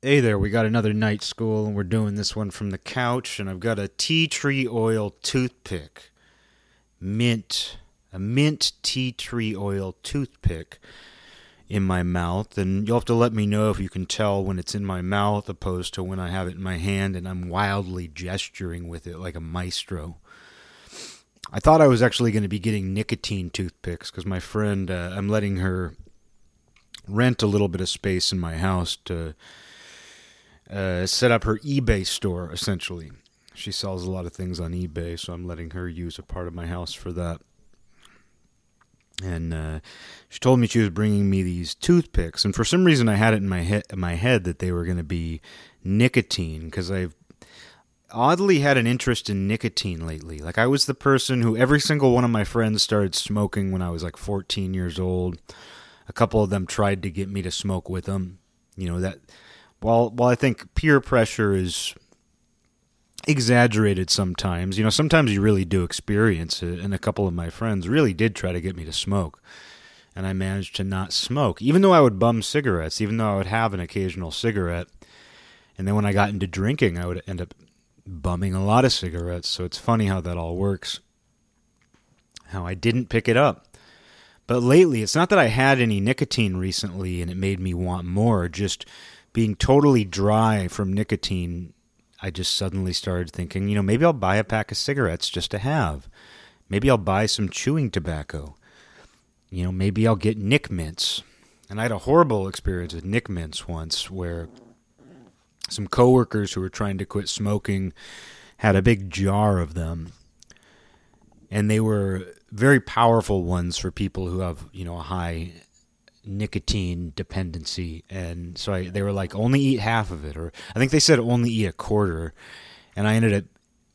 Hey there, we got another night school and we're doing this one from the couch and I've got a tea tree oil toothpick. Mint, a mint tea tree oil toothpick in my mouth and you'll have to let me know if you can tell when it's in my mouth opposed to when I have it in my hand and I'm wildly gesturing with it like a maestro. I thought I was actually going to be getting nicotine toothpicks because my friend, uh, I'm letting her rent a little bit of space in my house to uh, set up her eBay store, essentially. She sells a lot of things on eBay, so I'm letting her use a part of my house for that. And uh, she told me she was bringing me these toothpicks, and for some reason I had it in my head, in my head that they were going to be nicotine because I've oddly had an interest in nicotine lately. Like I was the person who every single one of my friends started smoking when I was like 14 years old. A couple of them tried to get me to smoke with them. You know that while while I think peer pressure is exaggerated sometimes, you know, sometimes you really do experience it. And a couple of my friends really did try to get me to smoke. And I managed to not smoke, even though I would bum cigarettes, even though I would have an occasional cigarette. And then when I got into drinking, I would end up bumming a lot of cigarettes. So it's funny how that all works. How I didn't pick it up. But lately, it's not that I had any nicotine recently and it made me want more, just being totally dry from nicotine, I just suddenly started thinking, you know, maybe I'll buy a pack of cigarettes just to have. Maybe I'll buy some chewing tobacco. You know, maybe I'll get Nick Mints. And I had a horrible experience with Nick Mints once where some coworkers who were trying to quit smoking had a big jar of them. And they were very powerful ones for people who have, you know, a high nicotine dependency, and so I, they were like, only eat half of it, or I think they said only eat a quarter, and I ended up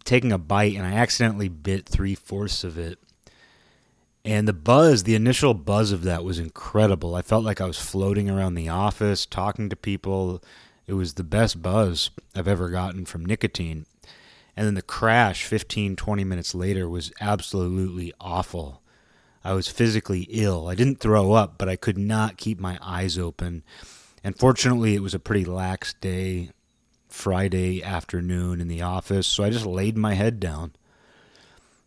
taking a bite, and I accidentally bit three fourths of it. And the buzz, the initial buzz of that was incredible. I felt like I was floating around the office, talking to people. It was the best buzz I've ever gotten from nicotine. And then the crash 15, 20 minutes later was absolutely awful. I was physically ill. I didn't throw up, but I could not keep my eyes open. And fortunately, it was a pretty lax day, Friday afternoon in the office, so I just laid my head down.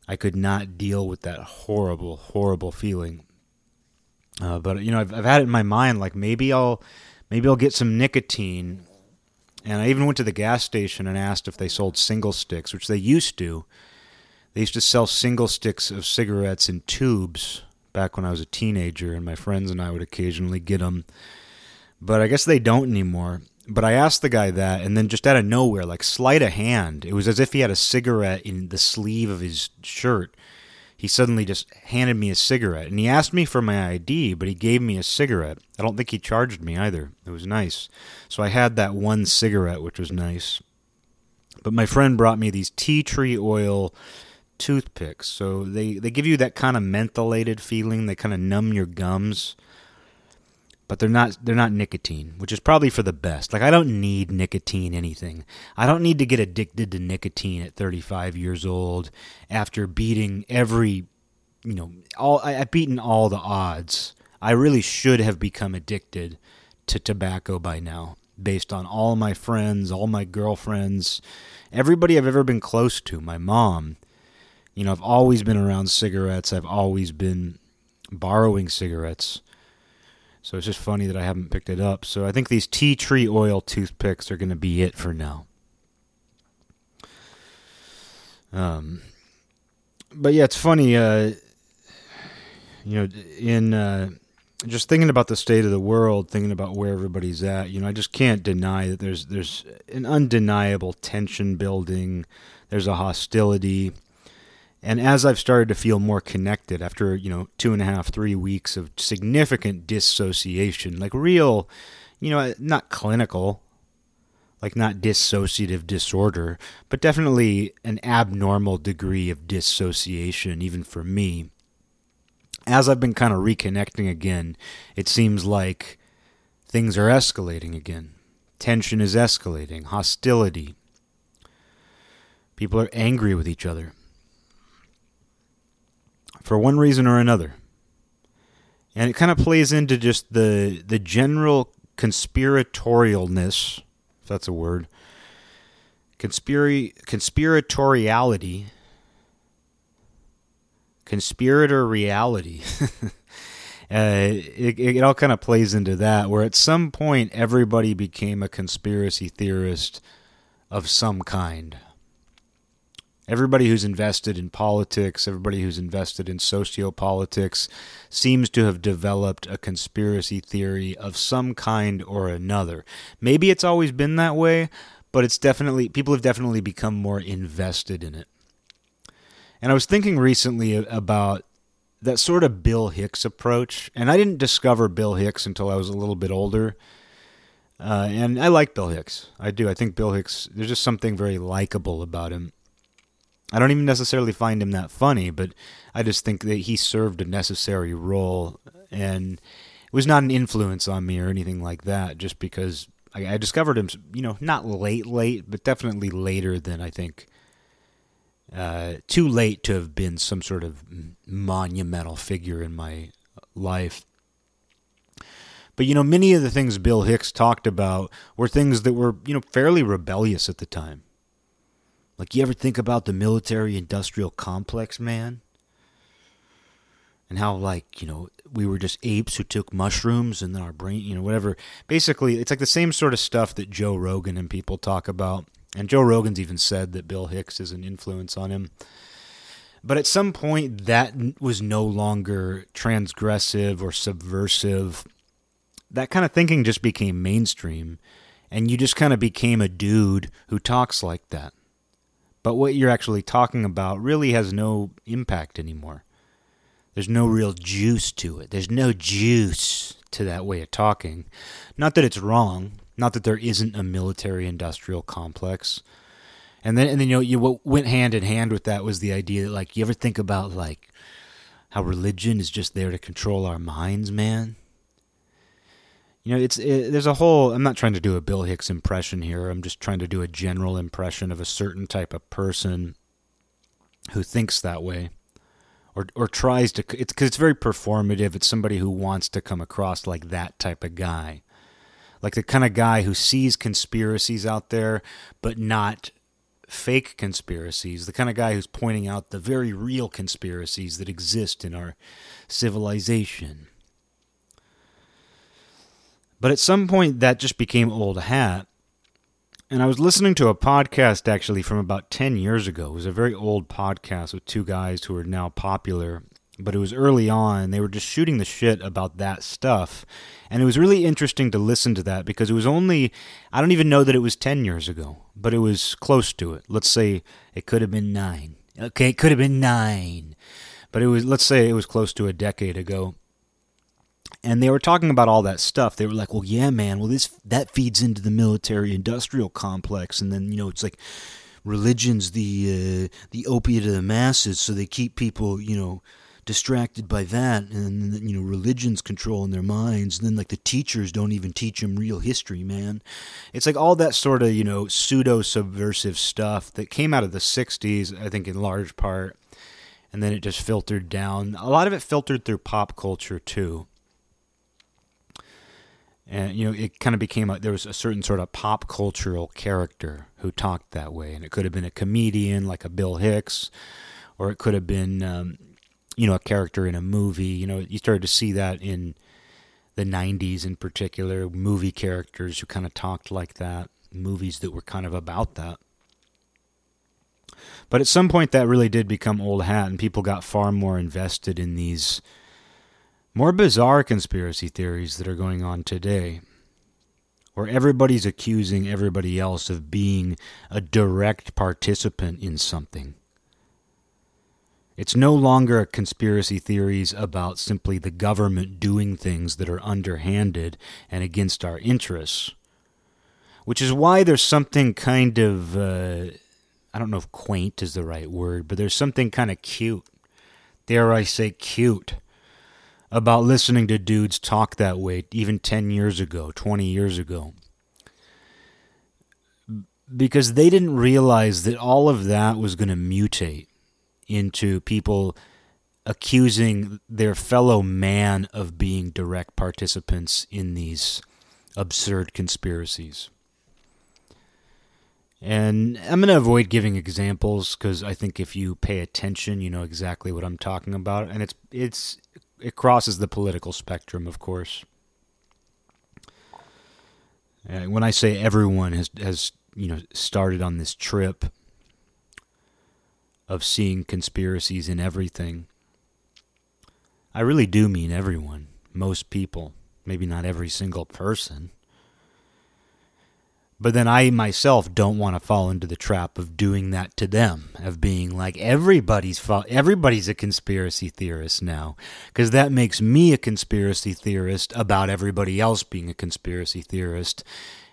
I could not deal with that horrible, horrible feeling. Uh, but you know, I've, I've had it in my mind like maybe I'll, maybe I'll get some nicotine. And I even went to the gas station and asked if they sold single sticks, which they used to. They used to sell single sticks of cigarettes in tubes back when I was a teenager, and my friends and I would occasionally get them. But I guess they don't anymore. But I asked the guy that, and then just out of nowhere, like sleight of hand, it was as if he had a cigarette in the sleeve of his shirt. He suddenly just handed me a cigarette, and he asked me for my ID, but he gave me a cigarette. I don't think he charged me either. It was nice. So I had that one cigarette, which was nice. But my friend brought me these tea tree oil toothpicks. So they, they give you that kind of mentholated feeling. They kind of numb your gums. But they're not they're not nicotine, which is probably for the best. Like I don't need nicotine anything. I don't need to get addicted to nicotine at 35 years old after beating every you know, all I, I've beaten all the odds. I really should have become addicted to tobacco by now based on all my friends, all my girlfriends, everybody I've ever been close to, my mom, you know, I've always been around cigarettes. I've always been borrowing cigarettes. So it's just funny that I haven't picked it up. So I think these tea tree oil toothpicks are going to be it for now. Um, but yeah, it's funny. Uh, you know, in uh, just thinking about the state of the world, thinking about where everybody's at. You know, I just can't deny that there's there's an undeniable tension building. There's a hostility and as I've started to feel more connected after, you know, two and a half, three weeks of significant dissociation, like real, you know, not clinical, like not dissociative disorder, but definitely an abnormal degree of dissociation, even for me. As I've been kind of reconnecting again, it seems like things are escalating again. Tension is escalating, hostility. People are angry with each other for one reason or another. And it kind of plays into just the the general conspiratorialness if that's a word. Conspiri- conspiratoriality, conspirator reality. uh, it, it all kind of plays into that, where at some point everybody became a conspiracy theorist of some kind. Everybody who's invested in politics, everybody who's invested in sociopolitics, seems to have developed a conspiracy theory of some kind or another. Maybe it's always been that way, but it's definitely, people have definitely become more invested in it. And I was thinking recently about that sort of Bill Hicks approach, and I didn't discover Bill Hicks until I was a little bit older. Uh, and I like Bill Hicks. I do. I think Bill Hicks, there's just something very likable about him. I don't even necessarily find him that funny, but I just think that he served a necessary role and it was not an influence on me or anything like that, just because I, I discovered him, you know, not late, late, but definitely later than I think. Uh, too late to have been some sort of monumental figure in my life. But you know, many of the things Bill Hicks talked about were things that were, you know, fairly rebellious at the time. Like, you ever think about the military industrial complex, man? And how, like, you know, we were just apes who took mushrooms and then our brain, you know, whatever. Basically, it's like the same sort of stuff that Joe Rogan and people talk about. And Joe Rogan's even said that Bill Hicks is an influence on him. But at some point, that was no longer transgressive or subversive. That kind of thinking just became mainstream. And you just kind of became a dude who talks like that but what you're actually talking about really has no impact anymore. There's no real juice to it. There's no juice to that way of talking. Not that it's wrong, not that there isn't a military industrial complex. And then and then you know you what went hand in hand with that was the idea that like you ever think about like how religion is just there to control our minds, man? You know, it's it, there's a whole. I'm not trying to do a Bill Hicks impression here. I'm just trying to do a general impression of a certain type of person who thinks that way, or or tries to. It's because it's very performative. It's somebody who wants to come across like that type of guy, like the kind of guy who sees conspiracies out there, but not fake conspiracies. The kind of guy who's pointing out the very real conspiracies that exist in our civilization but at some point, that just became old hat. And I was listening to a podcast actually from about 10 years ago. It was a very old podcast with two guys who are now popular, but it was early on. They were just shooting the shit about that stuff. And it was really interesting to listen to that because it was only, I don't even know that it was 10 years ago, but it was close to it. Let's say it could have been nine. Okay, it could have been nine. But it was, let's say it was close to a decade ago and they were talking about all that stuff. They were like, "Well, yeah, man. Well, this that feeds into the military-industrial complex, and then you know, it's like religion's the uh, the opiate of the masses, so they keep people, you know." distracted by that and you know religion's controlling their minds and then like the teachers don't even teach them real history man it's like all that sort of you know pseudo subversive stuff that came out of the 60s i think in large part and then it just filtered down a lot of it filtered through pop culture too and you know it kind of became a, there was a certain sort of pop cultural character who talked that way. And it could have been a comedian like a bill hicks or it could have been um, you know a character in a movie. You know you started to see that in the 90s in particular movie characters who kind of talked like that movies that were kind of about that. But at some point that really did become old hat and people got far more invested in these more bizarre conspiracy theories that are going on today, where everybody's accusing everybody else of being a direct participant in something. It's no longer conspiracy theories about simply the government doing things that are underhanded and against our interests. Which is why there's something kind of, uh, I don't know if quaint is the right word, but there's something kind of cute. Dare I say cute about listening to dudes talk that way even 10 years ago, 20 years ago. Because they didn't realize that all of that was going to mutate into people accusing their fellow man of being direct participants in these absurd conspiracies. And I'm going to avoid giving examples because I think if you pay attention, you know exactly what I'm talking about. And it's it's it crosses the political spectrum, of course. And when I say everyone has has you know started on this trip of seeing conspiracies in everything, I really do mean everyone, most people, maybe not every single person. But then I myself don't want to fall into the trap of doing that to them, of being like everybody's everybody's a conspiracy theorist now, because that makes me a conspiracy theorist about everybody else being a conspiracy theorist.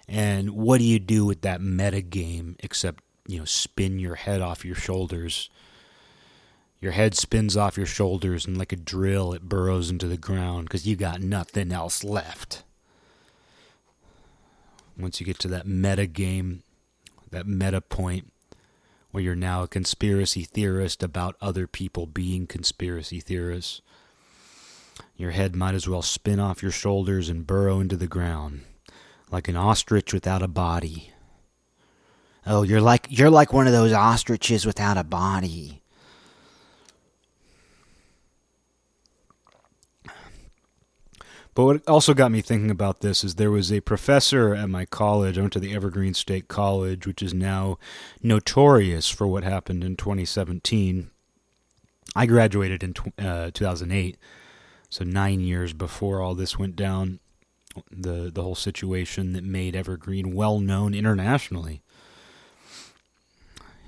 And what do you do with that meta game except you know spin your head off your shoulders? Your head spins off your shoulders, and like a drill, it burrows into the ground because you got nothing else left once you get to that meta game, that meta point where you're now a conspiracy theorist about other people being conspiracy theorists, your head might as well spin off your shoulders and burrow into the ground like an ostrich without a body. Oh, you're like you're like one of those ostriches without a body. But what also got me thinking about this is there was a professor at my college. I went to the Evergreen State College, which is now notorious for what happened in 2017. I graduated in uh, 2008, so nine years before all this went down. The the whole situation that made Evergreen well known internationally.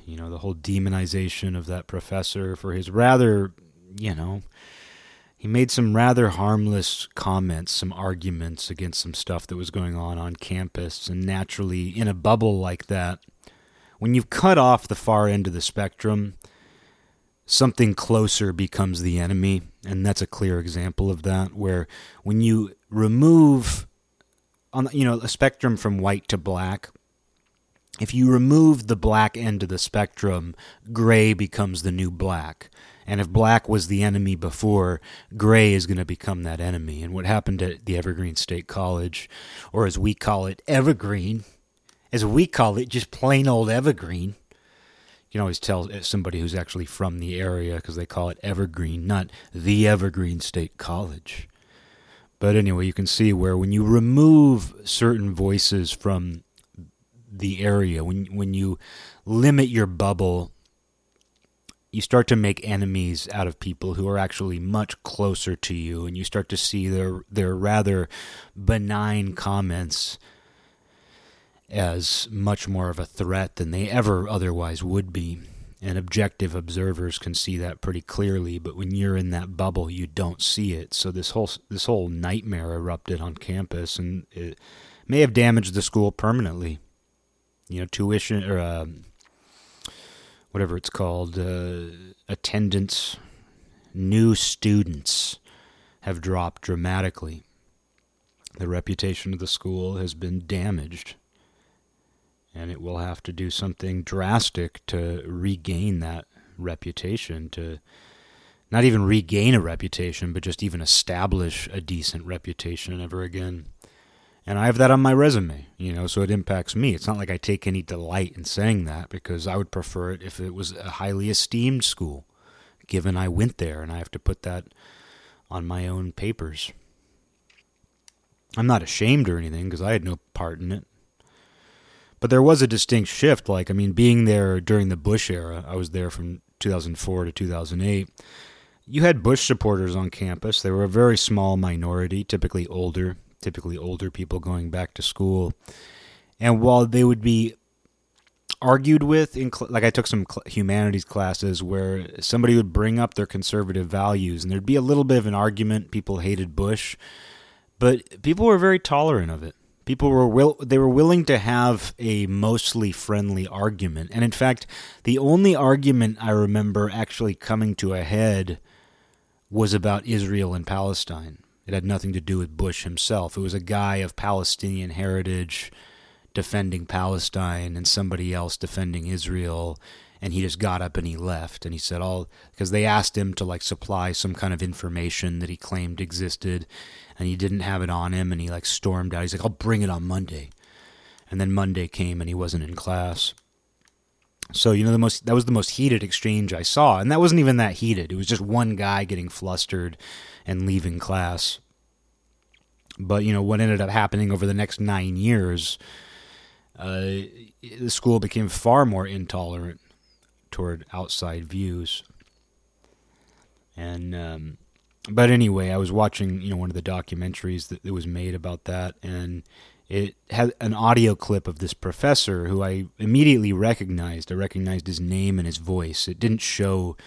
You know, the whole demonization of that professor for his rather, you know, he made some rather harmless comments, some arguments against some stuff that was going on on campus. And naturally, in a bubble like that, when you've cut off the far end of the spectrum, something closer becomes the enemy. And that's a clear example of that, where when you remove on you know a spectrum from white to black if you remove the black end of the spectrum gray becomes the new black and if black was the enemy before, gray is going to become that enemy. And what happened at the Evergreen State College, or as we call it, Evergreen, as we call it, just plain old Evergreen. You can always tell uh, somebody who's actually from the area because they call it Evergreen, not the Evergreen State College. But anyway, you can see where when you remove certain voices from the area, when when you limit your bubble you start to make enemies out of people who are actually much closer to you, and you start to see their their rather benign comments as much more of a threat than they ever otherwise would be. And objective observers can see that pretty clearly, but when you're in that bubble, you don't see it. So this whole this whole nightmare erupted on campus, and it may have damaged the school permanently. You know, tuition or. Uh, whatever it's called, uh, attendance, new students have dropped dramatically. The reputation of the school has been damaged, and it will have to do something drastic to regain that reputation, to not even regain a reputation, but just even establish a decent reputation ever again. And I have that on my resume, you know, so it impacts me. It's not like I take any delight in saying that because I would prefer it if it was a highly esteemed school, given I went there and I have to put that on my own papers. I'm not ashamed or anything because I had no part in it. But there was a distinct shift. Like, I mean, being there during the Bush era, I was there from 2004 to 2008. You had Bush supporters on campus. They were a very small minority, typically older typically older people going back to school. And while they would be argued with, in cl- like I took some cl- humanities classes where somebody would bring up their conservative values, and there'd be a little bit of an argument. People hated Bush, but people were very tolerant of it. People were will they were willing to have a mostly friendly argument, and in fact, the only argument I remember actually coming to a head was about Israel and Palestine. It had nothing to do with Bush himself. It was a guy of Palestinian heritage defending Palestine and somebody else defending Israel. And he just got up and he left. And he said, all because they asked him to like supply some kind of information that he claimed existed. And he didn't have it on him. And he like stormed out. He's like, I'll bring it on Monday. And then Monday came and he wasn't in class. So you know the most that was the most heated exchange I saw, and that wasn't even that heated. It was just one guy getting flustered and leaving class. But you know what ended up happening over the next nine years, uh, the school became far more intolerant toward outside views. And um, but anyway, I was watching you know one of the documentaries that, that was made about that, and it had an audio clip of this professor who I immediately recognized. I recognized his name and his voice. It didn't show,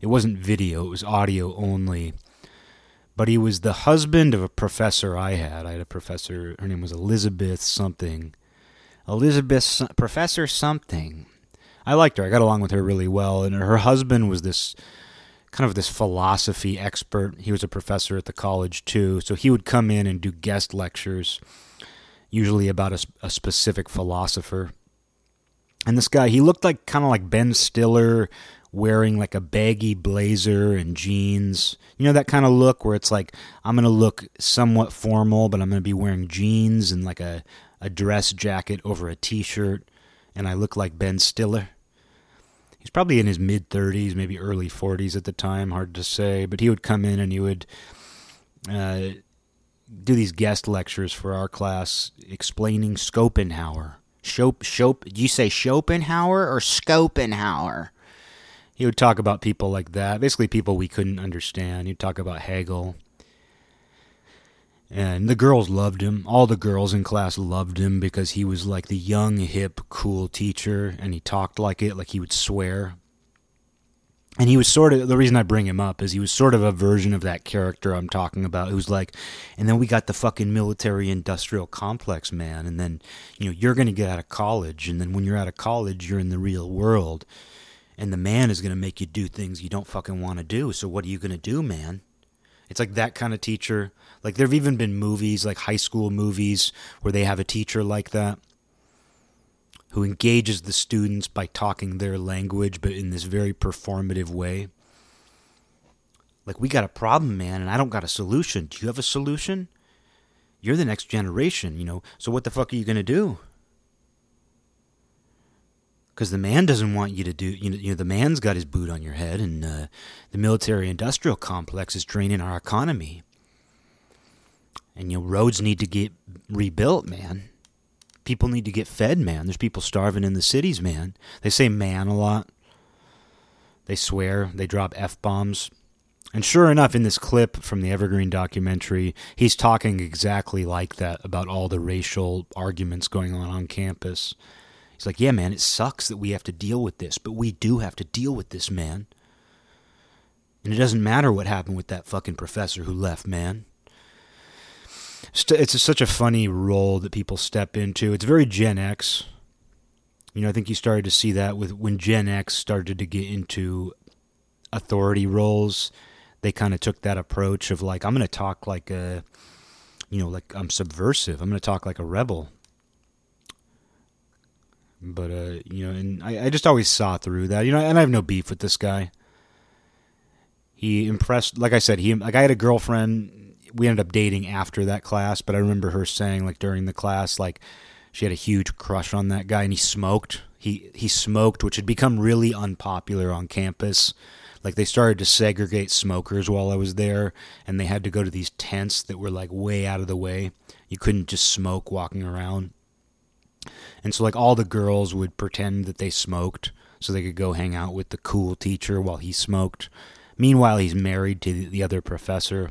it wasn't video, it was audio only. But he was the husband of a professor I had. I had a professor, her name was Elizabeth something. Elizabeth, Professor something. I liked her. I got along with her really well. And her husband was this kind of this philosophy expert. He was a professor at the college too. So he would come in and do guest lectures usually about a, a specific philosopher. And this guy, he looked like kind of like Ben Stiller wearing like a baggy blazer and jeans. You know that kind of look where it's like I'm going to look somewhat formal, but I'm going to be wearing jeans and like a a dress jacket over a t-shirt and I look like Ben Stiller. He's probably in his mid 30s, maybe early 40s at the time, hard to say, but he would come in and he would uh, do these guest lectures for our class explaining Schopenhauer. Schop, Schop, do you say Schopenhauer or Schopenhauer? He would talk about people like that, basically people we couldn't understand. He'd talk about Hegel. And the girls loved him. All the girls in class loved him because he was like the young, hip, cool teacher, and he talked like it, like he would swear and he was sort of the reason I bring him up is he was sort of a version of that character I'm talking about who's like and then we got the fucking military industrial complex man and then you know you're going to get out of college and then when you're out of college you're in the real world and the man is going to make you do things you don't fucking want to do so what are you going to do man? It's like that kind of teacher. Like there've even been movies like high school movies where they have a teacher like that who engages the students by talking their language, but in this very performative way. Like, we got a problem, man, and I don't got a solution. Do you have a solution? You're the next generation, you know, so what the fuck are you going to do? Because the man doesn't want you to do, you know, you know, the man's got his boot on your head, and uh, the military industrial complex is draining our economy. And, you know, roads need to get rebuilt, man people need to get fed, man. There's people starving in the cities, man. They say man a lot. They swear, they drop F bombs. And sure enough, in this clip from the Evergreen documentary, he's talking exactly like that about all the racial arguments going on on campus. He's like, yeah, man, it sucks that we have to deal with this, but we do have to deal with this, man. And it doesn't matter what happened with that fucking professor who left, man it's a, such a funny role that people step into. It's very Gen X. You know, I think you started to see that with when Gen X started to get into authority roles. They kind of took that approach of like, I'm going to talk like a, you know, like I'm subversive. I'm going to talk like a rebel. But uh, you know, and I, I just always saw through that. You know, and I have no beef with this guy. He impressed, like I said, he like I had a girlfriend we ended up dating after that class, but I remember her saying like during the class like she had a huge crush on that guy and he smoked. He he smoked, which had become really unpopular on campus. Like they started to segregate smokers while I was there and they had to go to these tents that were like way out of the way. You couldn't just smoke walking around. And so like all the girls would pretend that they smoked so they could go hang out with the cool teacher while he smoked. Meanwhile, he's married to the other professor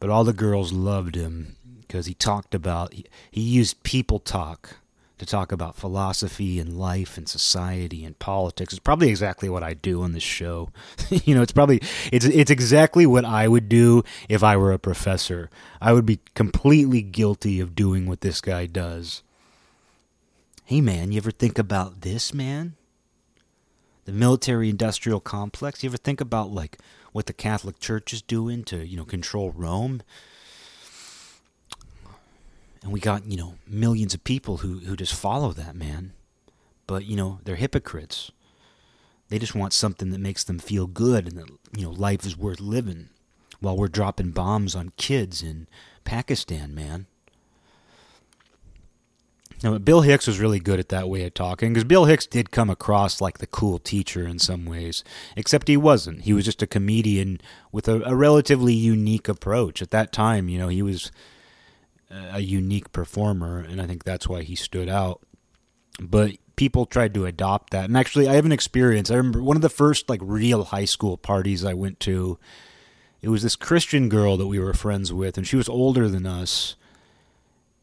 but all the girls loved him because he talked about, he, he used people talk to talk about philosophy and life and society and politics. It's probably exactly what I do on this show. you know, it's probably it's it's exactly what I would do if I were a professor. I would be completely guilty of doing what this guy does. Hey man, you ever think about this, man? The military industrial complex? You ever think about like what the Catholic Church is doing to, you know, control Rome. And we got, you know, millions of people who, who just follow that man. But, you know, they're hypocrites. They just want something that makes them feel good and that, you know, life is worth living while we're dropping bombs on kids in Pakistan, man. Now, Bill Hicks was really good at that way of talking because Bill Hicks did come across like the cool teacher in some ways, except he wasn't. He was just a comedian with a, a relatively unique approach. At that time, you know, he was a unique performer, and I think that's why he stood out. But people tried to adopt that. And actually, I have an experience. I remember one of the first like real high school parties I went to. It was this Christian girl that we were friends with, and she was older than us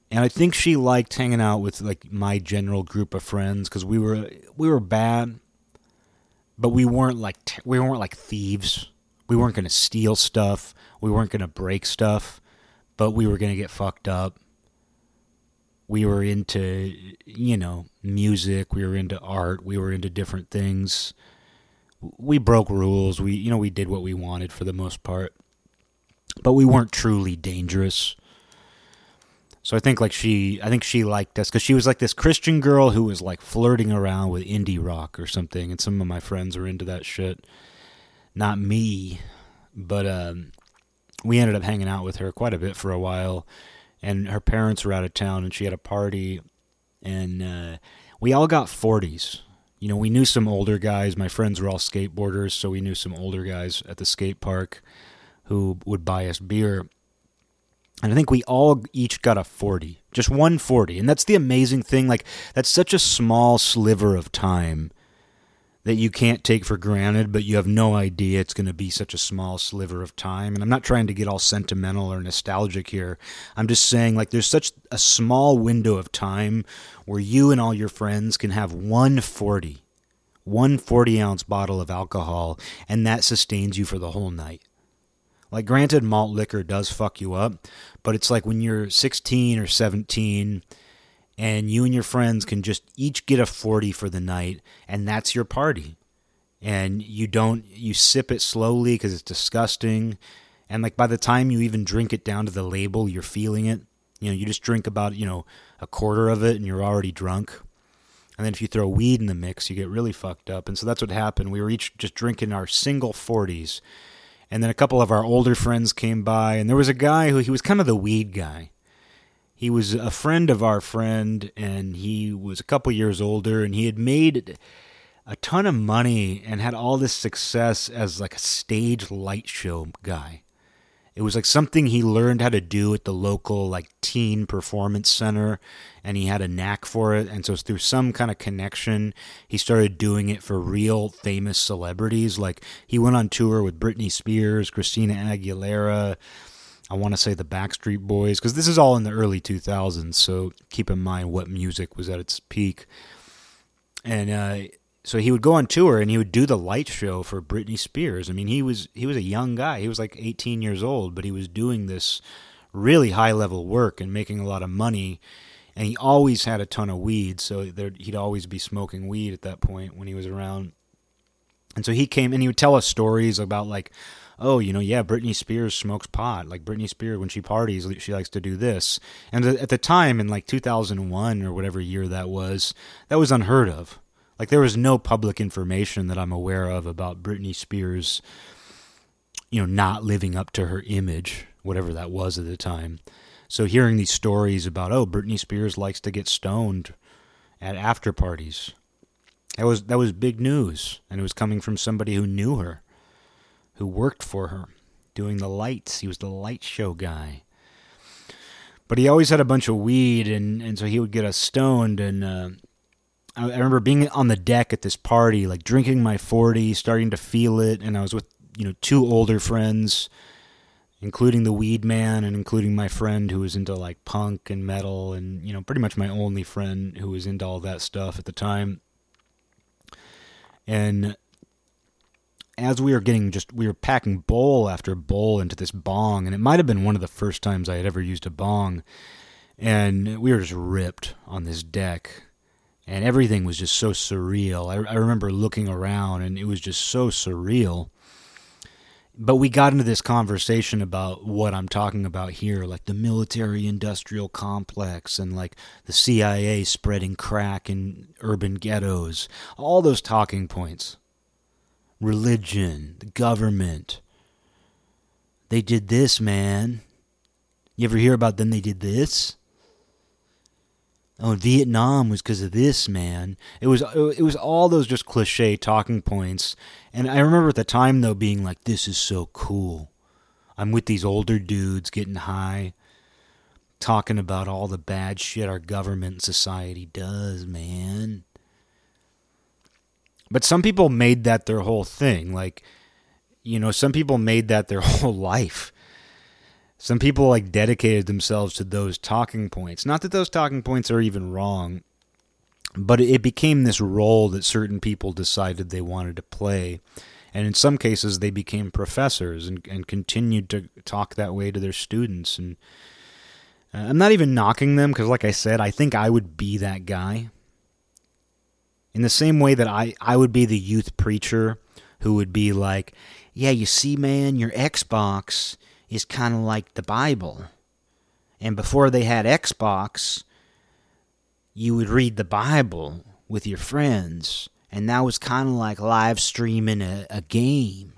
and I think she liked hanging out with like my general group of friends because we were we were bad, but we weren't like we weren't like thieves. We weren't going to steal stuff. We weren't going to break stuff, but we were going to get fucked up. We were into you know music. We were into art. We were into different things. We broke rules. We you know we did what we wanted for the most part, but we weren't truly dangerous so I think like she, I think she liked us because she was like this Christian girl who was like flirting around with indie rock or something, and some of my friends were into that shit. Not me, but um, we ended up hanging out with her quite a bit for a while, and her parents were out of town, and she had a party, and uh, we all got forties. You know, we knew some older guys. My friends were all skateboarders, so we knew some older guys at the skate park who would buy us beer and I think we all each got a 40, just one 40. And that's the amazing thing. Like, that's such a small sliver of time that you can't take for granted, but you have no idea it's going to be such a small sliver of time. And I'm not trying to get all sentimental or nostalgic here. I'm just saying, like, there's such a small window of time where you and all your friends can have one 40, one 40 ounce bottle of alcohol, and that sustains you for the whole night. Like, granted, malt liquor does fuck you up, but it's like when you're 16 or 17 and you and your friends can just each get a 40 for the night, and that's your party. And you don't, you sip it slowly because it's disgusting. And like by the time you even drink it down to the label, you're feeling it. You know, you just drink about, you know, a quarter of it and you're already drunk. And then if you throw weed in the mix, you get really fucked up. And so that's what happened. We were each just drinking our single 40s and then a couple of our older friends came by, and there was a guy who he was kind of the weed guy. He was a friend of our friend, and he was a couple years older, and he had made a ton of money and had all this success as like a stage light show guy. It was like something he learned how to do at the local like teen performance center and he had a knack for it and so through some kind of connection he started doing it for real famous celebrities like he went on tour with Britney Spears, Christina Aguilera, I want to say the Backstreet Boys because this is all in the early 2000s so keep in mind what music was at its peak. And uh so he would go on tour and he would do the light show for Britney Spears. I mean, he was he was a young guy. He was like 18 years old, but he was doing this really high level work and making a lot of money. And he always had a ton of weed, so there, he'd always be smoking weed at that point when he was around. And so he came and he would tell us stories about like, oh, you know, yeah, Britney Spears smokes pot. Like Britney Spears, when she parties, she likes to do this. And at the time, in like 2001 or whatever year that was, that was unheard of like there was no public information that I'm aware of about Britney Spears, you know, not living up to her image, whatever that was at the time. So hearing these stories about oh, Britney Spears likes to get stoned at after parties. That was that was big news, and it was coming from somebody who knew her, who worked for her, doing the lights. He was the light show guy. But he always had a bunch of weed, and, and so he would get us stoned, and uh, I, remember being on the deck at this party, like drinking my 40, starting to feel it, and I was with, you know, two older friends, including the weed man and including my friend who was into like punk and metal and, you know, pretty much my only friend who was into all that stuff at the time. And as we were getting just we were packing bowl after bowl into this bong and it might have been one of the first times I had ever used a bong and we were just ripped on this deck and everything was just so surreal. I, I remember looking around, and it was just so surreal. But we got into this conversation about what I'm talking about here, like the military industrial complex and like the CIA spreading crack in urban ghettos, all those talking points. Religion, the government. They did this, man. You ever hear about them? They did this? Oh, Vietnam was because of this, man. It was uh, it was all those just cliche talking points. And I remember at the time though being like, this is so cool. I'm with these older dudes getting high, talking about all the bad shit our government and society does, man. But some people made that their whole thing. Like, you know, some people made that their whole life. Some people like dedicated themselves to those talking points. Not that those talking points are even wrong, but it became this role that certain people decided they wanted to play. And in some cases, they became professors and, and continued to talk that way to their students. And uh, I'm not even knocking them because, like I said, I think I would be that guy. In the same way that I, I would be the youth preacher who would be like, yeah, you see, man, your Xbox is kind of like the Bible. And before they had Xbox, you would read the Bible with your friends. And that was kind of like live streaming a, a game.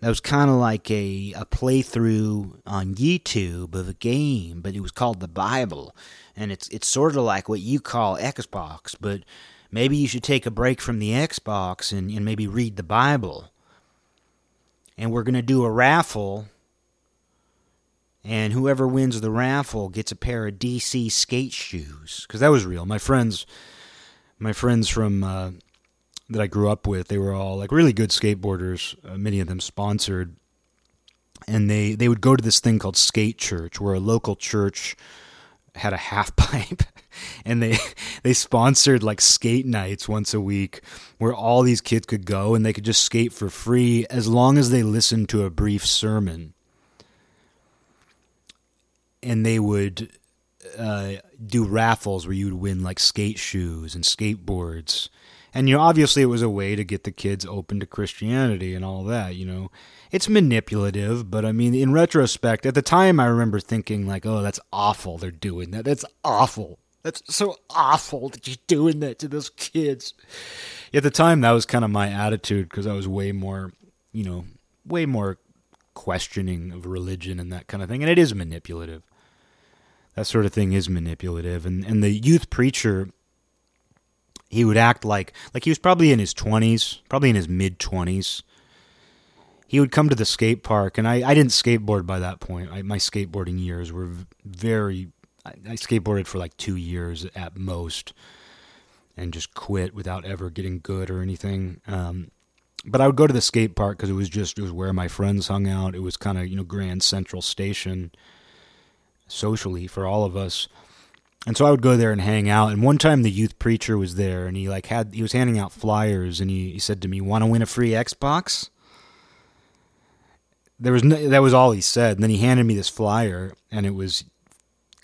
That was kind of like a, a playthrough on YouTube of a game, but it was called the Bible. And it's it's sort of like what you call Xbox, but maybe you should take a break from the Xbox and, and maybe read the Bible and we're going to do a raffle. And whoever wins the raffle gets a pair of DC skate shoes because that was real. My friends, my friends from uh, that I grew up with, they were all like really good skateboarders. Uh, many of them sponsored, and they they would go to this thing called Skate Church, where a local church had a half pipe and they they sponsored like skate nights once a week where all these kids could go and they could just skate for free as long as they listened to a brief sermon. And they would uh, do raffles where you would win like skate shoes and skateboards. And you know obviously it was a way to get the kids open to christianity and all that you know. It's manipulative but i mean in retrospect at the time i remember thinking like oh that's awful they're doing that. That's awful that's so awful that you're doing that to those kids at the time that was kind of my attitude because i was way more you know way more questioning of religion and that kind of thing and it is manipulative that sort of thing is manipulative and and the youth preacher he would act like like he was probably in his 20s, probably in his mid 20s. He would come to the skate park, and I, I didn't skateboard by that point. I, my skateboarding years were very. I, I skateboarded for like two years at most, and just quit without ever getting good or anything. Um, but I would go to the skate park because it was just it was where my friends hung out. It was kind of you know Grand Central Station, socially for all of us. And so I would go there and hang out. And one time the youth preacher was there and he like had he was handing out flyers and he, he said to me, "Want to win a free Xbox?" There was no, that was all he said. And then he handed me this flyer and it was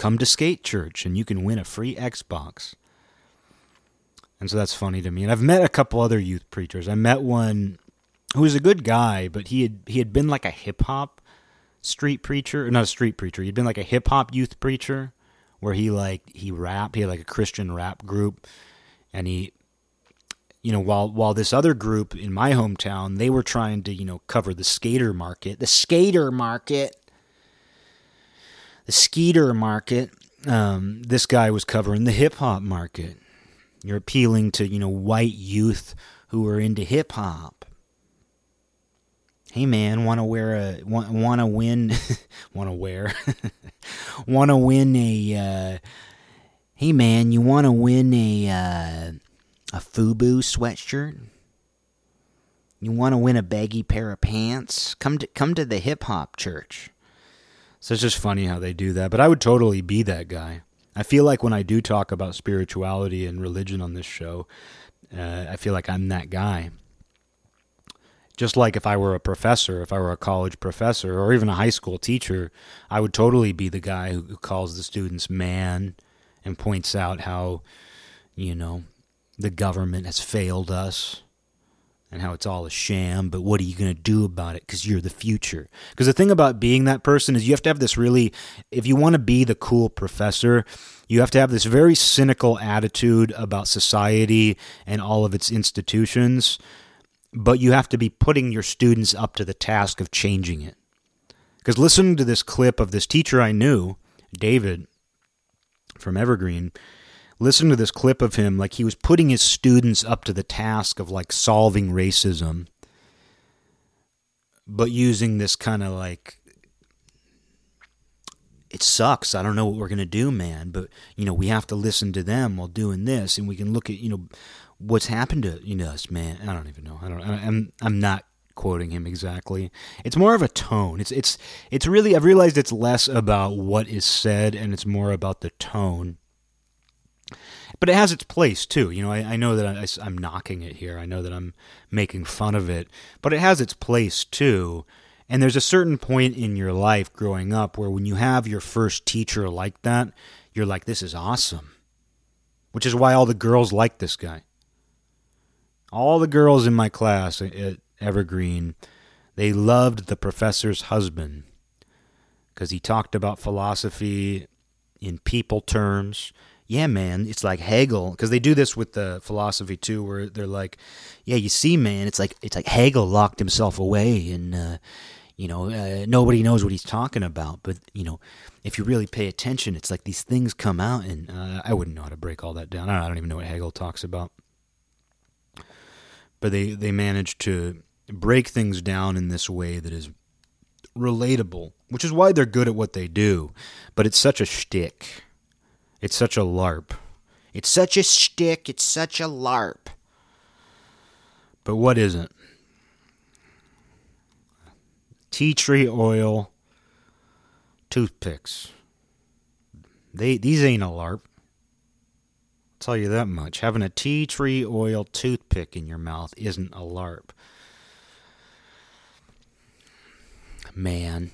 come to skate church and you can win a free Xbox. And so that's funny to me. And I've met a couple other youth preachers. I met one who was a good guy, but he had he had been like a hip hop street preacher, not a street preacher. He'd been like a hip hop youth preacher where he like he rapped. He had like a Christian rap group, and he, you know, while while this other group in my hometown, they were trying to you know cover the skater market, the skater market, the skeeter market. Um, this guy was covering the hip hop market. You're appealing to you know white youth who are into hip hop hey man, want to wear a want want to win, want to wear, want to win a. Uh, hey man, you want to win a uh, a FUBU sweatshirt? You want to win a baggy pair of pants? Come to come to the hip hop church. So it's just funny how they do that. But I would totally be that guy. I feel like when I do talk about spirituality and religion on this show, uh, I feel like I'm that guy. Just like if I were a professor, if I were a college professor, or even a high school teacher, I would totally be the guy who calls the students man and points out how, you know, the government has failed us and how it's all a sham, but what are you going to do about it? Because you're the future. Because the thing about being that person is you have to have this really, if you want to be the cool professor, you have to have this very cynical attitude about society and all of its institutions but you have to be putting your students up to the task of changing it. Because listening to this clip of this teacher I knew, David, from Evergreen, listen to this clip of him like he was putting his students up to the task of like solving racism, but using this kind of like it sucks. I don't know what we're going to do, man, but you know, we have to listen to them while doing this and we can look at, you know, what's happened to you know us, man. I don't even know. I don't I'm I'm not quoting him exactly. It's more of a tone. It's it's it's really I've realized it's less about what is said and it's more about the tone. But it has its place too. You know, I, I know that I, I'm knocking it here. I know that I'm making fun of it, but it has its place too. And there's a certain point in your life growing up where when you have your first teacher like that, you're like, this is awesome. Which is why all the girls like this guy. All the girls in my class at Evergreen, they loved the professor's husband because he talked about philosophy in people terms. Yeah, man, it's like Hegel because they do this with the philosophy too, where they're like, "Yeah, you see, man, it's like it's like Hegel locked himself away, and uh, you know uh, nobody knows what he's talking about. But you know, if you really pay attention, it's like these things come out, and uh, I wouldn't know how to break all that down. I don't, I don't even know what Hegel talks about, but they they manage to break things down in this way that is relatable, which is why they're good at what they do. But it's such a shtick. It's such a LARP. It's such a shtick. It's such a LARP. But what isn't? Tea tree oil, toothpicks. They these ain't a LARP. I'll tell you that much. Having a tea tree oil toothpick in your mouth isn't a LARP. man.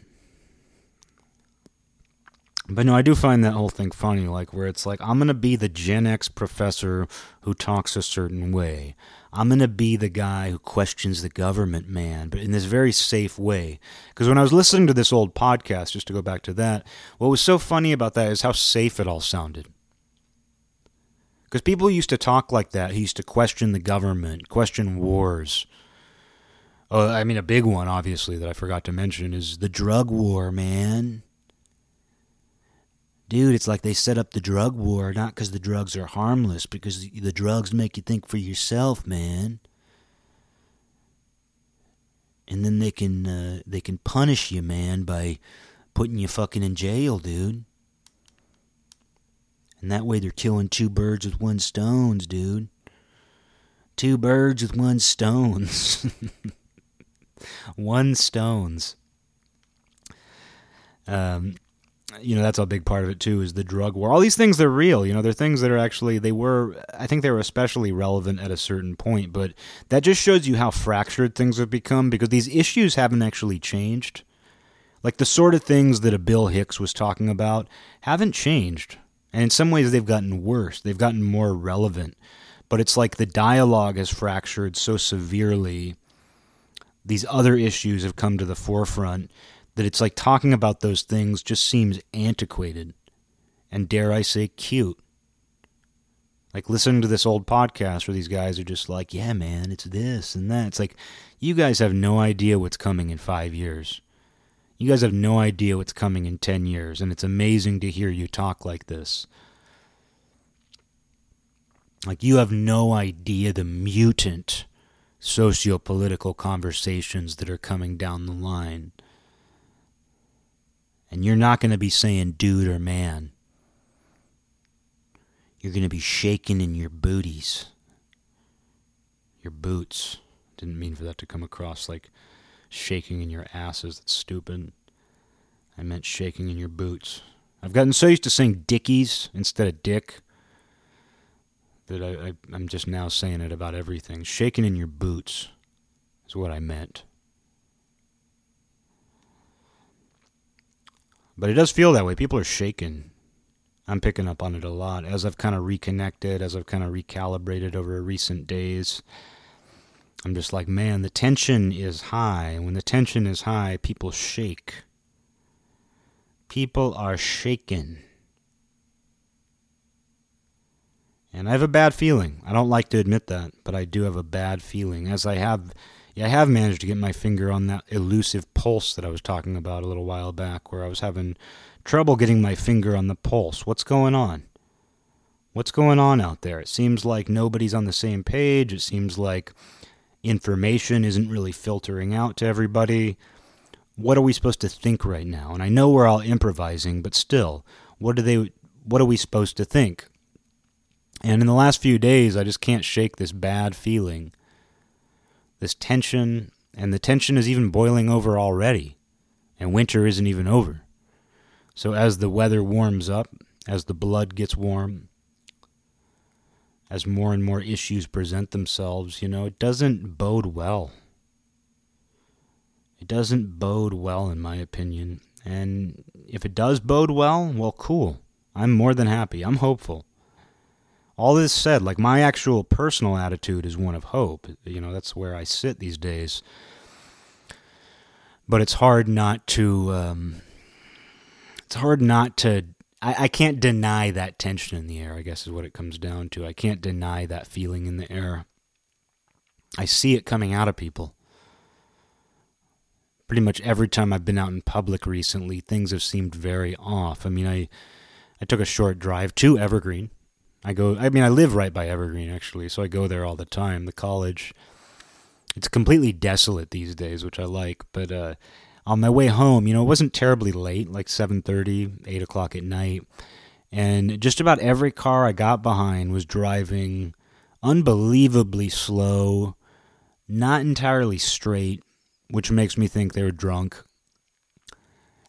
But no, I do find that whole thing funny, like where it's like, I'm going to be the Gen X professor who talks a certain way. I'm going to be the guy who questions the government, man, but in this very safe way. Because when I was listening to this old podcast, just to go back to that, what was so funny about that is how safe it all sounded. Because people used to talk like that. He used to question the government, question wars, Oh, I mean, a big one, obviously, that I forgot to mention is the drug war, man. Dude, it's like they set up the drug war not because the drugs are harmless, because the drugs make you think for yourself, man. And then they can uh, they can punish you, man, by putting you fucking in jail, dude. And that way they're killing two birds with one stones, dude. Two birds with one stones. one stones. Um, you know that's a big part of it too is the drug war. All these things they're real you know they're things that are actually they were i think they were especially relevant at a certain point but that just shows you how fractured things have become because these issues haven't actually changed. Like the sort of things that a bill hicks was talking about haven't changed. And in some ways they've gotten worse. They've gotten more relevant. But it's like the dialogue has fractured so severely. These other issues have come to the forefront that it's like talking about those things just seems antiquated and dare I say cute. Like listening to this old podcast where these guys are just like, yeah, man, it's this and that. It's like, you guys have no idea what's coming in five years. You guys have no idea what's coming in 10 years, and it's amazing to hear you talk like this. Like, you have no idea the mutant socio-political conversations that are coming down the line. And you're not going to be saying dude or man. You're going to be shaking in your booties. Your boots. Didn't mean for that to come across like shaking in your asses. That's stupid. I meant shaking in your boots. I've gotten so used to saying dickies instead of dick that I, I, am just now saying it about everything. Shaking in your boots is what I meant. But it does feel that way. People are shaking. I'm picking up on it a lot as I've kind of reconnected, as I've kind of recalibrated over recent days. I'm just like, man, the tension is high. When the tension is high, people shake. People are shaken. And I have a bad feeling. I don't like to admit that, but I do have a bad feeling. As I have, yeah, I have managed to get my finger on that elusive pulse that I was talking about a little while back, where I was having trouble getting my finger on the pulse. What's going on? What's going on out there? It seems like nobody's on the same page. It seems like information isn't really filtering out to everybody. What are we supposed to think right now? And I know we're all improvising, but still, what do they what are we supposed to think? And in the last few days, I just can't shake this bad feeling. This tension, and the tension is even boiling over already. And winter isn't even over. So as the weather warms up, as the blood gets warm, as more and more issues present themselves, you know, it doesn't bode well. It doesn't bode well, in my opinion. And if it does bode well, well, cool. I'm more than happy. I'm hopeful. All this said, like my actual personal attitude is one of hope. You know, that's where I sit these days. But it's hard not to. Um, it's hard not to I, I can't deny that tension in the air, I guess is what it comes down to. I can't deny that feeling in the air. I see it coming out of people. Pretty much every time I've been out in public recently, things have seemed very off. I mean, I I took a short drive to Evergreen. I go I mean, I live right by Evergreen actually, so I go there all the time. The college it's completely desolate these days, which I like, but uh on my way home, you know, it wasn't terribly late, like 7:30, 8 o'clock at night, and just about every car I got behind was driving unbelievably slow, not entirely straight, which makes me think they were drunk.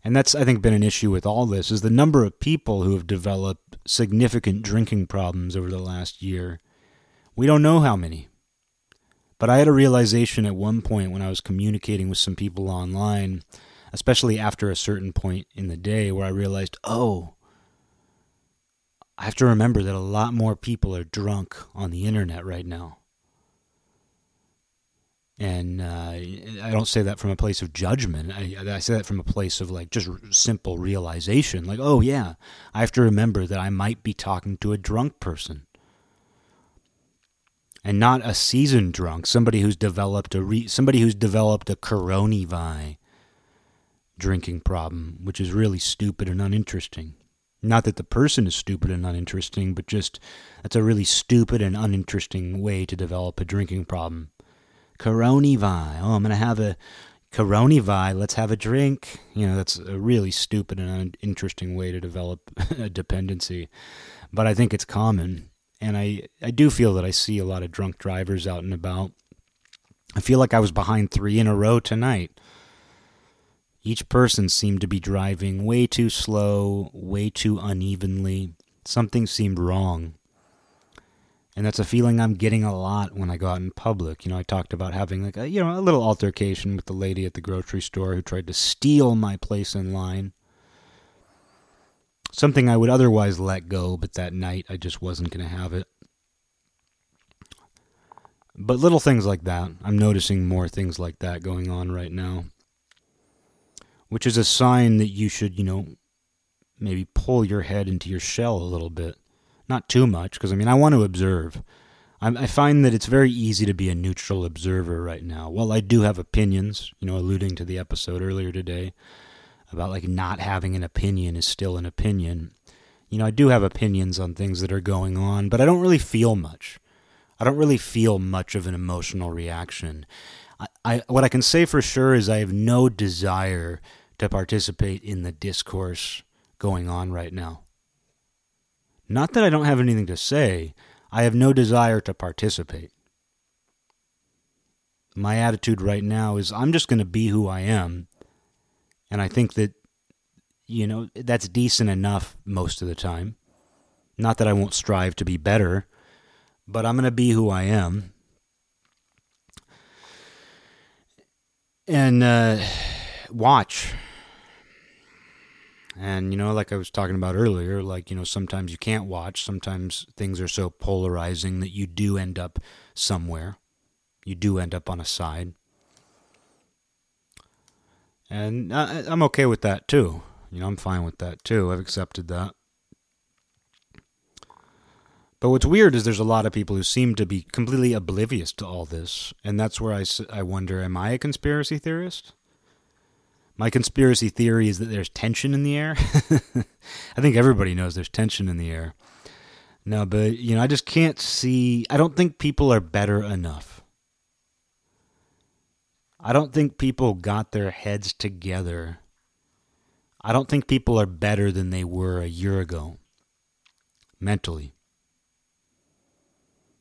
And that's I think been an issue with all this is the number of people who have developed significant drinking problems over the last year. We don't know how many. But I had a realization at one point when I was communicating with some people online, especially after a certain point in the day, where I realized, oh, I have to remember that a lot more people are drunk on the internet right now. And uh, I don't say that from a place of judgment. I, I say that from a place of like just simple realization. Like, oh, yeah, I have to remember that I might be talking to a drunk person and not a seasoned drunk, somebody who's developed a re- somebody who's developed a coronavi drinking problem, which is really stupid and uninteresting. Not that the person is stupid and uninteresting, but just that's a really stupid and uninteresting way to develop a drinking problem. Coronavi. Oh, I'm gonna have a coronavi. Let's have a drink. You know, that's a really stupid and uninteresting way to develop a dependency. But I think it's common and I, I do feel that I see a lot of drunk drivers out and about. I feel like I was behind three in a row tonight. Each person seemed to be driving way too slow, way too unevenly. Something seemed wrong. And that's a feeling I'm getting a lot when I go out in public. You know, I talked about having like a you know a little altercation with the lady at the grocery store who tried to steal my place in line. Something I would otherwise let go, but that night I just wasn't going to have it. But little things like that, I'm noticing more things like that going on right now. Which is a sign that you should, you know, maybe pull your head into your shell a little bit. Not too much, because I mean, I want to observe. I find that it's very easy to be a neutral observer right now. Well, I do have opinions, you know, alluding to the episode earlier today about like not having an opinion is still an opinion. You know, I do have opinions on things that are going on, but I don't really feel much. I don't really feel much of an emotional reaction. I, I what I can say for sure is I have no desire to participate in the discourse going on right now. Not that I don't have anything to say, I have no desire to participate. My attitude right now is I'm just going to be who I am and I think that, you know, that's decent enough most of the time. Not that I won't strive to be better, but I'm going to be who I am. And uh, watch. And, you know, like I was talking about earlier, like, you know, sometimes you can't watch. Sometimes things are so polarizing that you do end up somewhere. You do end up on a side. And I, I'm okay with that too. You know, I'm fine with that too. I've accepted that. But what's weird is there's a lot of people who seem to be completely oblivious to all this. And that's where I, I wonder am I a conspiracy theorist? My conspiracy theory is that there's tension in the air. I think everybody knows there's tension in the air. No, but you know, I just can't see. I don't think people are better enough. I don't think people got their heads together. I don't think people are better than they were a year ago mentally.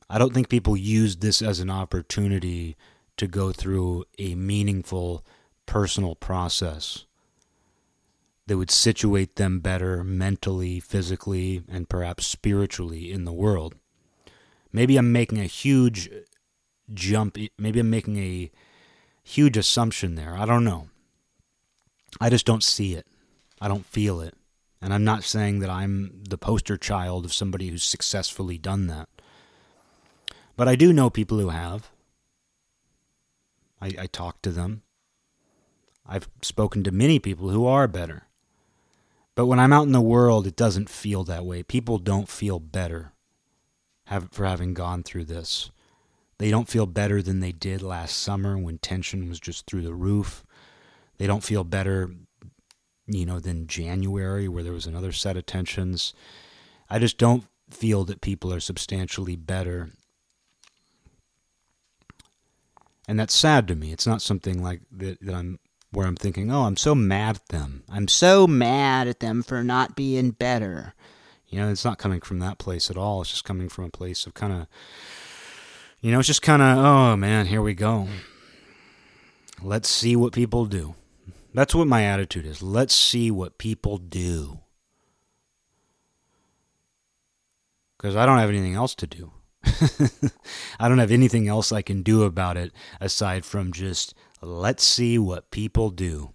I don't think people used this as an opportunity to go through a meaningful personal process that would situate them better mentally, physically, and perhaps spiritually in the world. Maybe I'm making a huge jump. Maybe I'm making a huge assumption there. I don't know. I just don't see it. I don't feel it. And I'm not saying that I'm the poster child of somebody who's successfully done that. But I do know people who have. I, I talk to them. I've spoken to many people who are better. But when I'm out in the world, it doesn't feel that way. People don't feel better have, for having gone through this. They don't feel better than they did last summer when tension was just through the roof. They don't feel better, you know, than January where there was another set of tensions. I just don't feel that people are substantially better and that's sad to me. It's not something like that, that I'm where I'm thinking, oh, I'm so mad at them. I'm so mad at them for not being better. You know, it's not coming from that place at all. It's just coming from a place of kind of, you know, it's just kind of, oh man, here we go. Let's see what people do. That's what my attitude is. Let's see what people do. Because I don't have anything else to do. I don't have anything else I can do about it aside from just let's see what people do.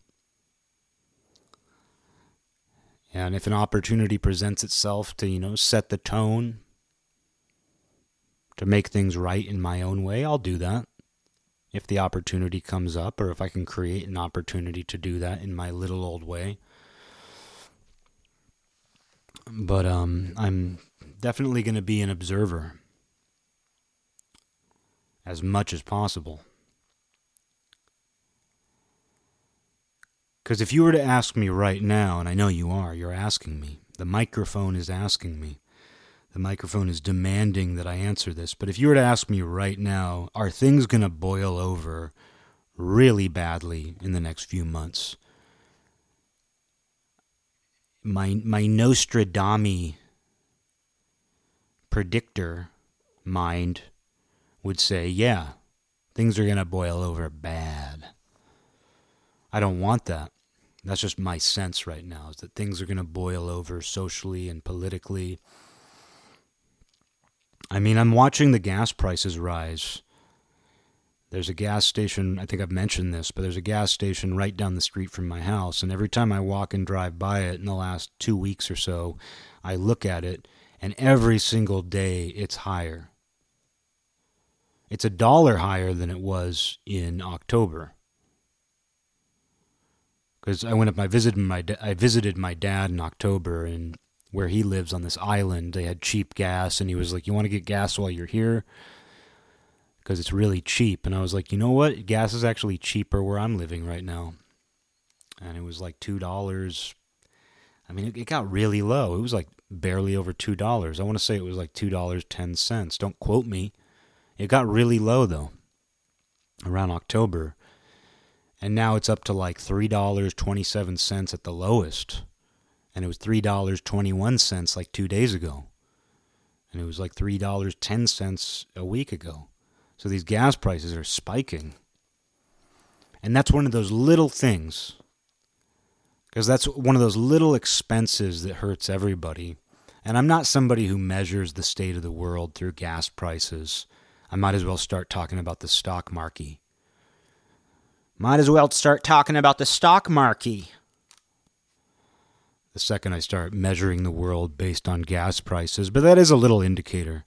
And if an opportunity presents itself to, you know, set the tone, to make things right in my own way, I'll do that. If the opportunity comes up, or if I can create an opportunity to do that in my little old way. But um, I'm definitely going to be an observer as much as possible. Because if you were to ask me right now, and I know you are, you're asking me, the microphone is asking me, the microphone is demanding that I answer this. But if you were to ask me right now, are things going to boil over really badly in the next few months? My, my Nostradami predictor mind would say, yeah, things are going to boil over bad. I don't want that. That's just my sense right now is that things are going to boil over socially and politically. I mean, I'm watching the gas prices rise. There's a gas station, I think I've mentioned this, but there's a gas station right down the street from my house. And every time I walk and drive by it in the last two weeks or so, I look at it, and every single day it's higher. It's a dollar higher than it was in October. Because I went up, I visited my, I visited my dad in October, and where he lives on this island, they had cheap gas, and he was like, "You want to get gas while you're here?" Because it's really cheap. And I was like, you know what? Gas is actually cheaper where I'm living right now. And it was like two dollars. I mean, it, it got really low. It was like barely over two dollars. I want to say it was like two dollars ten cents. Don't quote me. It got really low though around October. And now it's up to like $3.27 at the lowest. And it was $3.21 like 2 days ago. And it was like $3.10 a week ago. So these gas prices are spiking. And that's one of those little things because that's one of those little expenses that hurts everybody. And I'm not somebody who measures the state of the world through gas prices I might as well start talking about the stock market. Might as well start talking about the stock market. The second I start measuring the world based on gas prices, but that is a little indicator.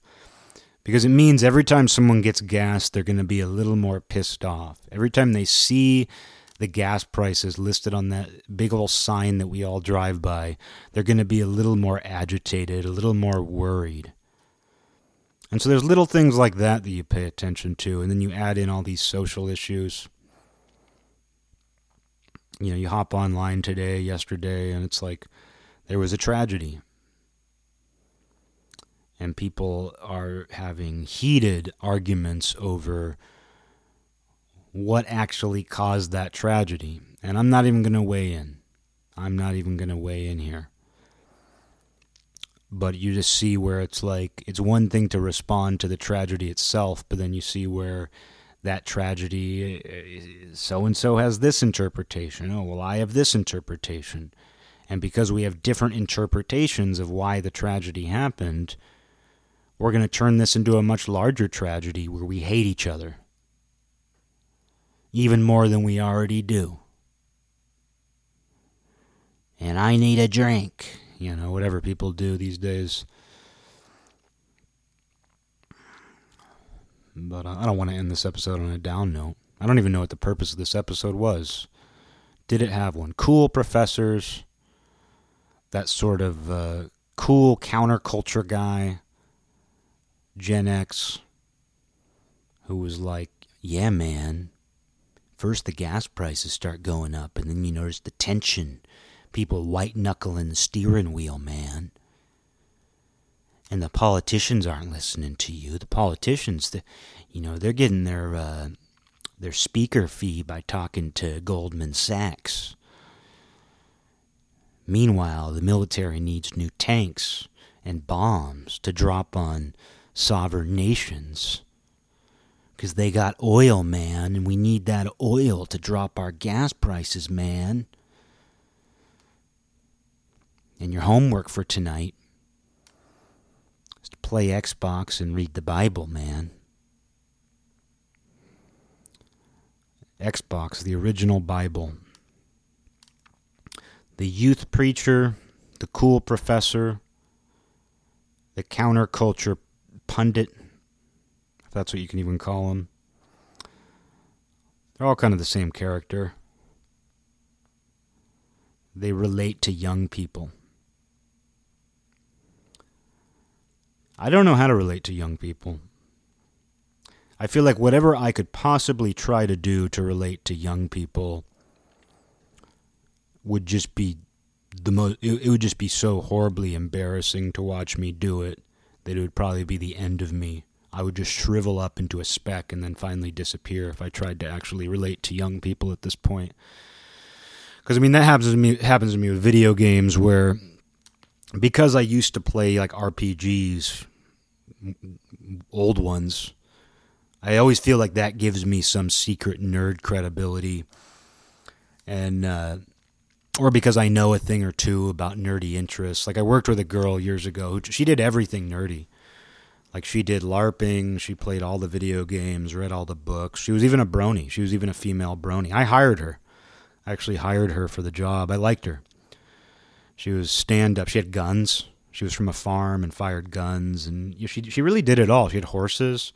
Because it means every time someone gets gas, they're going to be a little more pissed off. Every time they see the gas prices listed on that big old sign that we all drive by, they're going to be a little more agitated, a little more worried. And so there's little things like that that you pay attention to, and then you add in all these social issues. You know, you hop online today, yesterday, and it's like there was a tragedy. and people are having heated arguments over what actually caused that tragedy. And I'm not even going to weigh in. I'm not even going to weigh in here. But you just see where it's like, it's one thing to respond to the tragedy itself, but then you see where that tragedy, uh, so and so has this interpretation. Oh, well, I have this interpretation. And because we have different interpretations of why the tragedy happened, we're going to turn this into a much larger tragedy where we hate each other. Even more than we already do. And I need a drink. You know, whatever people do these days. But uh, I don't want to end this episode on a down note. I don't even know what the purpose of this episode was. Did it have one? Cool professors, that sort of uh, cool counterculture guy, Gen X, who was like, yeah, man, first the gas prices start going up, and then you notice the tension. People white knuckling the steering wheel, man and the politicians aren't listening to you. The politicians, the, you know, they're getting their uh, their speaker fee by talking to Goldman Sachs. Meanwhile, the military needs new tanks and bombs to drop on sovereign nations. Because they got oil, man, and we need that oil to drop our gas prices, man. And your homework for tonight to play Xbox and read the Bible, man. Xbox, the original Bible. The youth preacher, the cool professor, the counterculture pundit, if that's what you can even call him. They're all kind of the same character. They relate to young people. I don't know how to relate to young people. I feel like whatever I could possibly try to do to relate to young people would just be the most it, would just be so horribly embarrassing to watch me do it that it would probably be the end of me. I would just shrivel up into a speck and then finally disappear if I tried to actually relate to young people at this point. Because I mean that happens to me happens to me with video games where because I used to play like RPGs, old ones, I always feel like that gives me some secret nerd credibility, and uh, or because I know a thing or two about nerdy interests. Like I worked with a girl years ago who she did everything nerdy. Like she did LARPing, she played all the video games, read all the books. She was even a brony. She was even a female brony. I hired her. I actually hired her for the job. I liked her. She was stand up. She had guns. She was from a farm and fired guns, and she she really did it all. She had horses.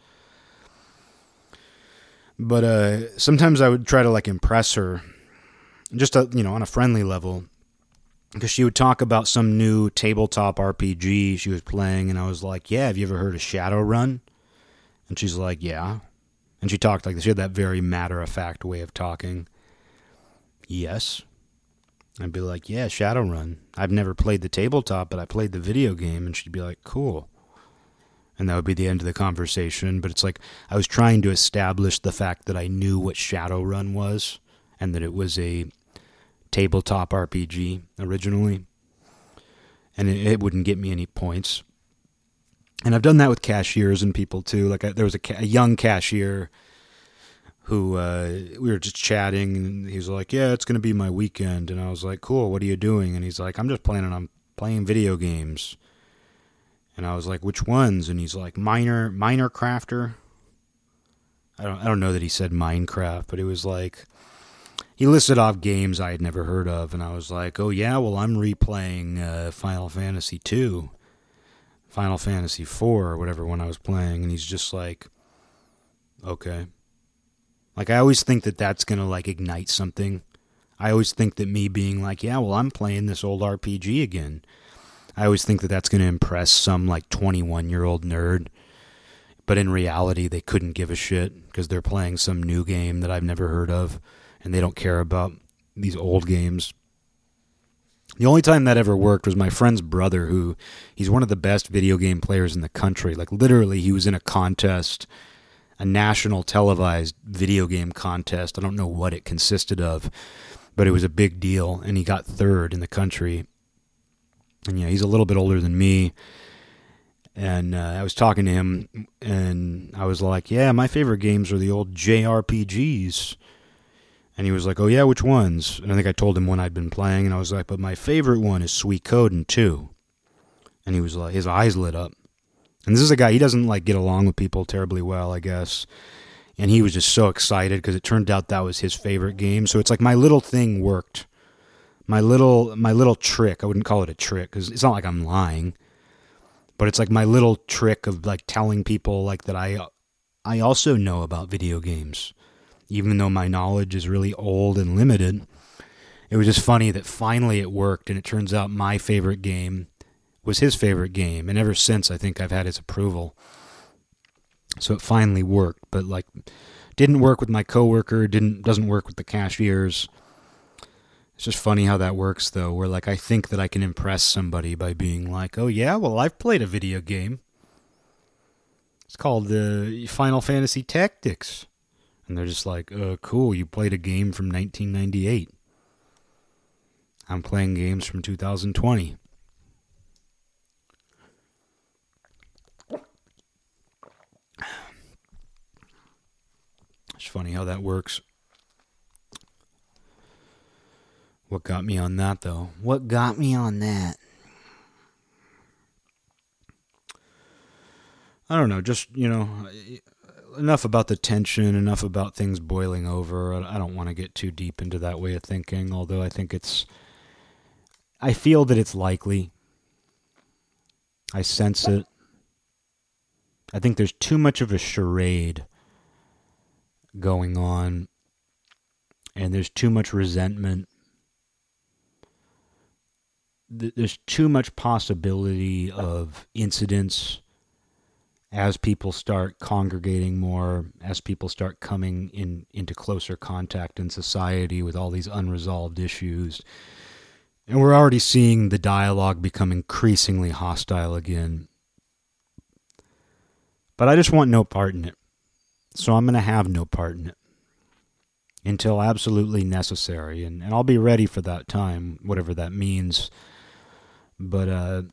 But uh, sometimes I would try to like impress her, just a, you know on a friendly level, because she would talk about some new tabletop RPG she was playing, and I was like, "Yeah, have you ever heard of Shadowrun?" And she's like, "Yeah," and she talked like this. She had that very matter of fact way of talking. Yes. I'd be like, yeah, Shadowrun. I've never played the tabletop, but I played the video game. And she'd be like, cool. And that would be the end of the conversation. But it's like I was trying to establish the fact that I knew what Shadowrun was and that it was a tabletop RPG originally. And it, it wouldn't get me any points. And I've done that with cashiers and people too. Like I, there was a, ca- a young cashier who uh, we were just chatting, and he's like, "Yeah, it's gonna be my weekend," and I was like, "Cool, what are you doing?" And he's like, "I'm just planning on playing video games." And I was like, "Which ones?" And he's like, "Minor, minor crafter." I don't, I don't know that he said Minecraft, but it was like he listed off games I had never heard of, and I was like, "Oh yeah, well I'm replaying uh, Final Fantasy two, Final Fantasy four, or whatever one I was playing," and he's just like, "Okay." Like I always think that that's going to like ignite something. I always think that me being like, yeah, well, I'm playing this old RPG again. I always think that that's going to impress some like 21 year old nerd. But in reality, they couldn't give a shit because they're playing some new game that I've never heard of and they don't care about these old games. The only time that ever worked was my friend's brother, who he's one of the best video game players in the country. Like literally, he was in a contest, a national televised video game contest. I don't know what it consisted of, but it was a big deal, and he got third in the country. And yeah, he's a little bit older than me. And uh, I was talking to him, and I was like, "Yeah, my favorite games are the old JRPGs." And he was like, "Oh yeah, which ones?" And I think I told him one I'd been playing, and I was like, "But my favorite one is Sweet Suikoden 2." And he was like, his eyes lit up. And this is a guy he doesn't like get along with people terribly well, I guess. And he was just so excited because it turned out that was his favorite game. So it's like my little thing worked. My little my little trick. I wouldn't call it a trick because it's not like I'm lying, but it's like my little trick of like telling people like that I I also know about video games even though my knowledge is really old and limited. It was just funny that finally it worked, and it turns out my favorite game was his favorite game, and ever since I think I've had his approval. So it finally worked, but like didn't work with my coworker, didn't doesn't work with the cashiers. It's just funny how that works though, where like I think that I can impress somebody by being like, "Oh yeah, well I've played a video game. It's called the uh, Final Fantasy Tactics." And they're just like, uh, cool, you played a game from 1998. I'm playing games from 2020. It's funny how that works. What got me on that, though? What got me on that? I don't know. Just, you know, enough about the tension, enough about things boiling over. I don't want to get too deep into that way of thinking, although I think it's. I feel that it's likely. I sense it. I think there's too much of a charade going on, and there's too much resentment. There's too much possibility of incidents as people start congregating more, as people start coming in into closer contact in society with all these unresolved issues. And we're already seeing the dialogue become increasingly hostile again. But I just want no part in it. So I'm going to have no part in it until absolutely necessary. And, and I'll be ready for that time, whatever that means. But uh,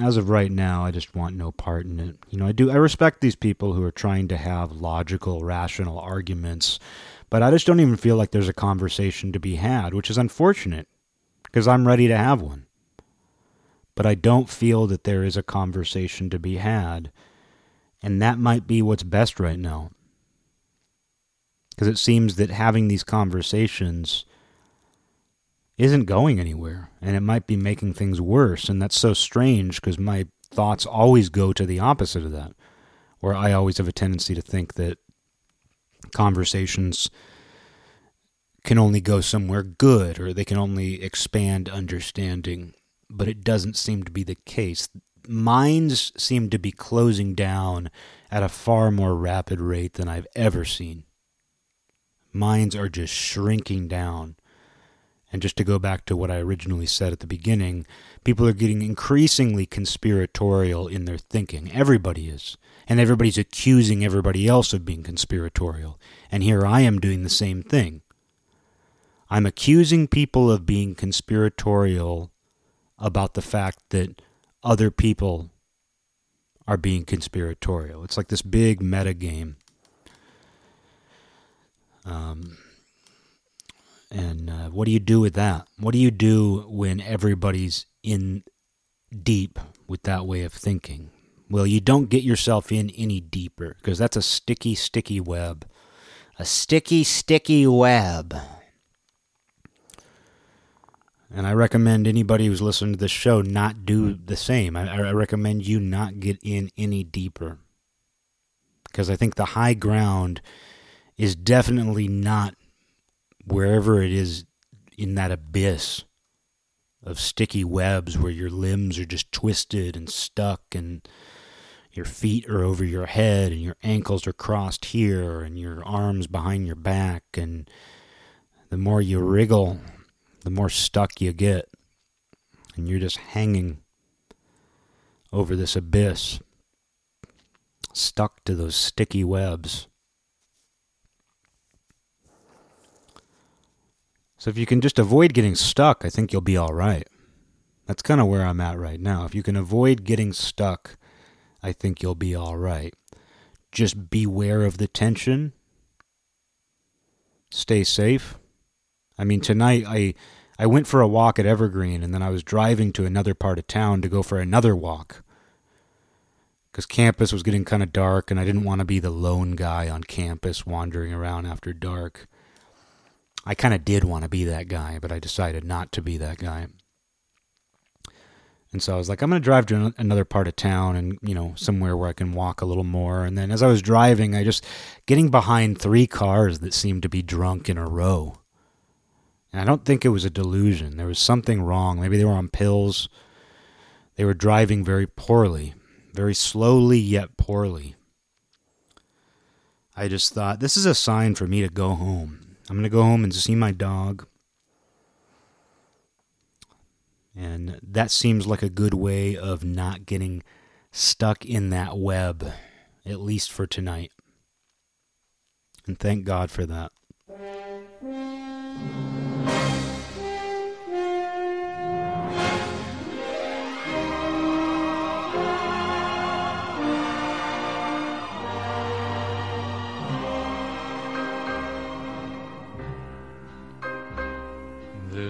as of right now, I just want no part in it. You know, I do I respect these people who are trying to have logical, rational arguments, but I just don't even feel like there's a conversation to be had, which is unfortunate because I'm ready to have one. But I don't feel that there is a conversation to be had, and that might be what's best right now. Because it seems that having these conversations isn't going anywhere and it might be making things worse and that's so strange because my thoughts always go to the opposite of that where i always have a tendency to think that conversations can only go somewhere good or they can only expand understanding but it doesn't seem to be the case. Minds seem to be closing down at a far more rapid rate than i've ever seen minds are just shrinking down and just to go back to what I originally said at the beginning, people are getting increasingly conspiratorial in their thinking. Everybody is. And everybody's accusing everybody else of being conspiratorial. And here I am doing the same thing. I'm accusing people of being conspiratorial about the fact that other people are being conspiratorial. It's like this big meta game. Um, and uh, what do you do with that? What do you do when everybody's in deep with that way of thinking? Well, you don't get yourself in any deeper because that's a sticky, sticky web. A sticky, sticky web. And I recommend anybody who's listening to this show not do the same. I, I recommend you not get in any deeper. Because I think the high ground is definitely not wherever it is in that abyss of sticky webs where your limbs are just twisted and stuck and your feet are over your head and your ankles are crossed here and your arms behind your back and the more you wriggle the more stuck you get and you're just hanging over this abyss, stuck to those sticky webs. So if you can just avoid getting stuck, I think you'll be all right. That's kind of where I'm at right now. If you can avoid getting stuck, I think you'll be all right. Just beware of the tension. Stay safe. I mean, tonight I I went for a walk at Evergreen and then I was driving to another part of town to go for another walk. Cuz campus was getting kind of dark and I didn't want to be the lone guy on campus wandering around after dark. I kind of did want to be that guy, but I decided not to be that guy. And so I was like, I'm going to drive to another part of town and, you know, somewhere where I can walk a little more. And then as I was driving, I just getting behind three cars that seemed to be drunk in a row. And I don't think it was a delusion. There was something wrong. Maybe they were on pills. They were driving very poorly, very slowly yet poorly. I just thought, this is a sign for me to go home. I'm going to go home and see my dog. And that seems like a good way of not getting stuck in that web, at least for tonight. And thank God for that.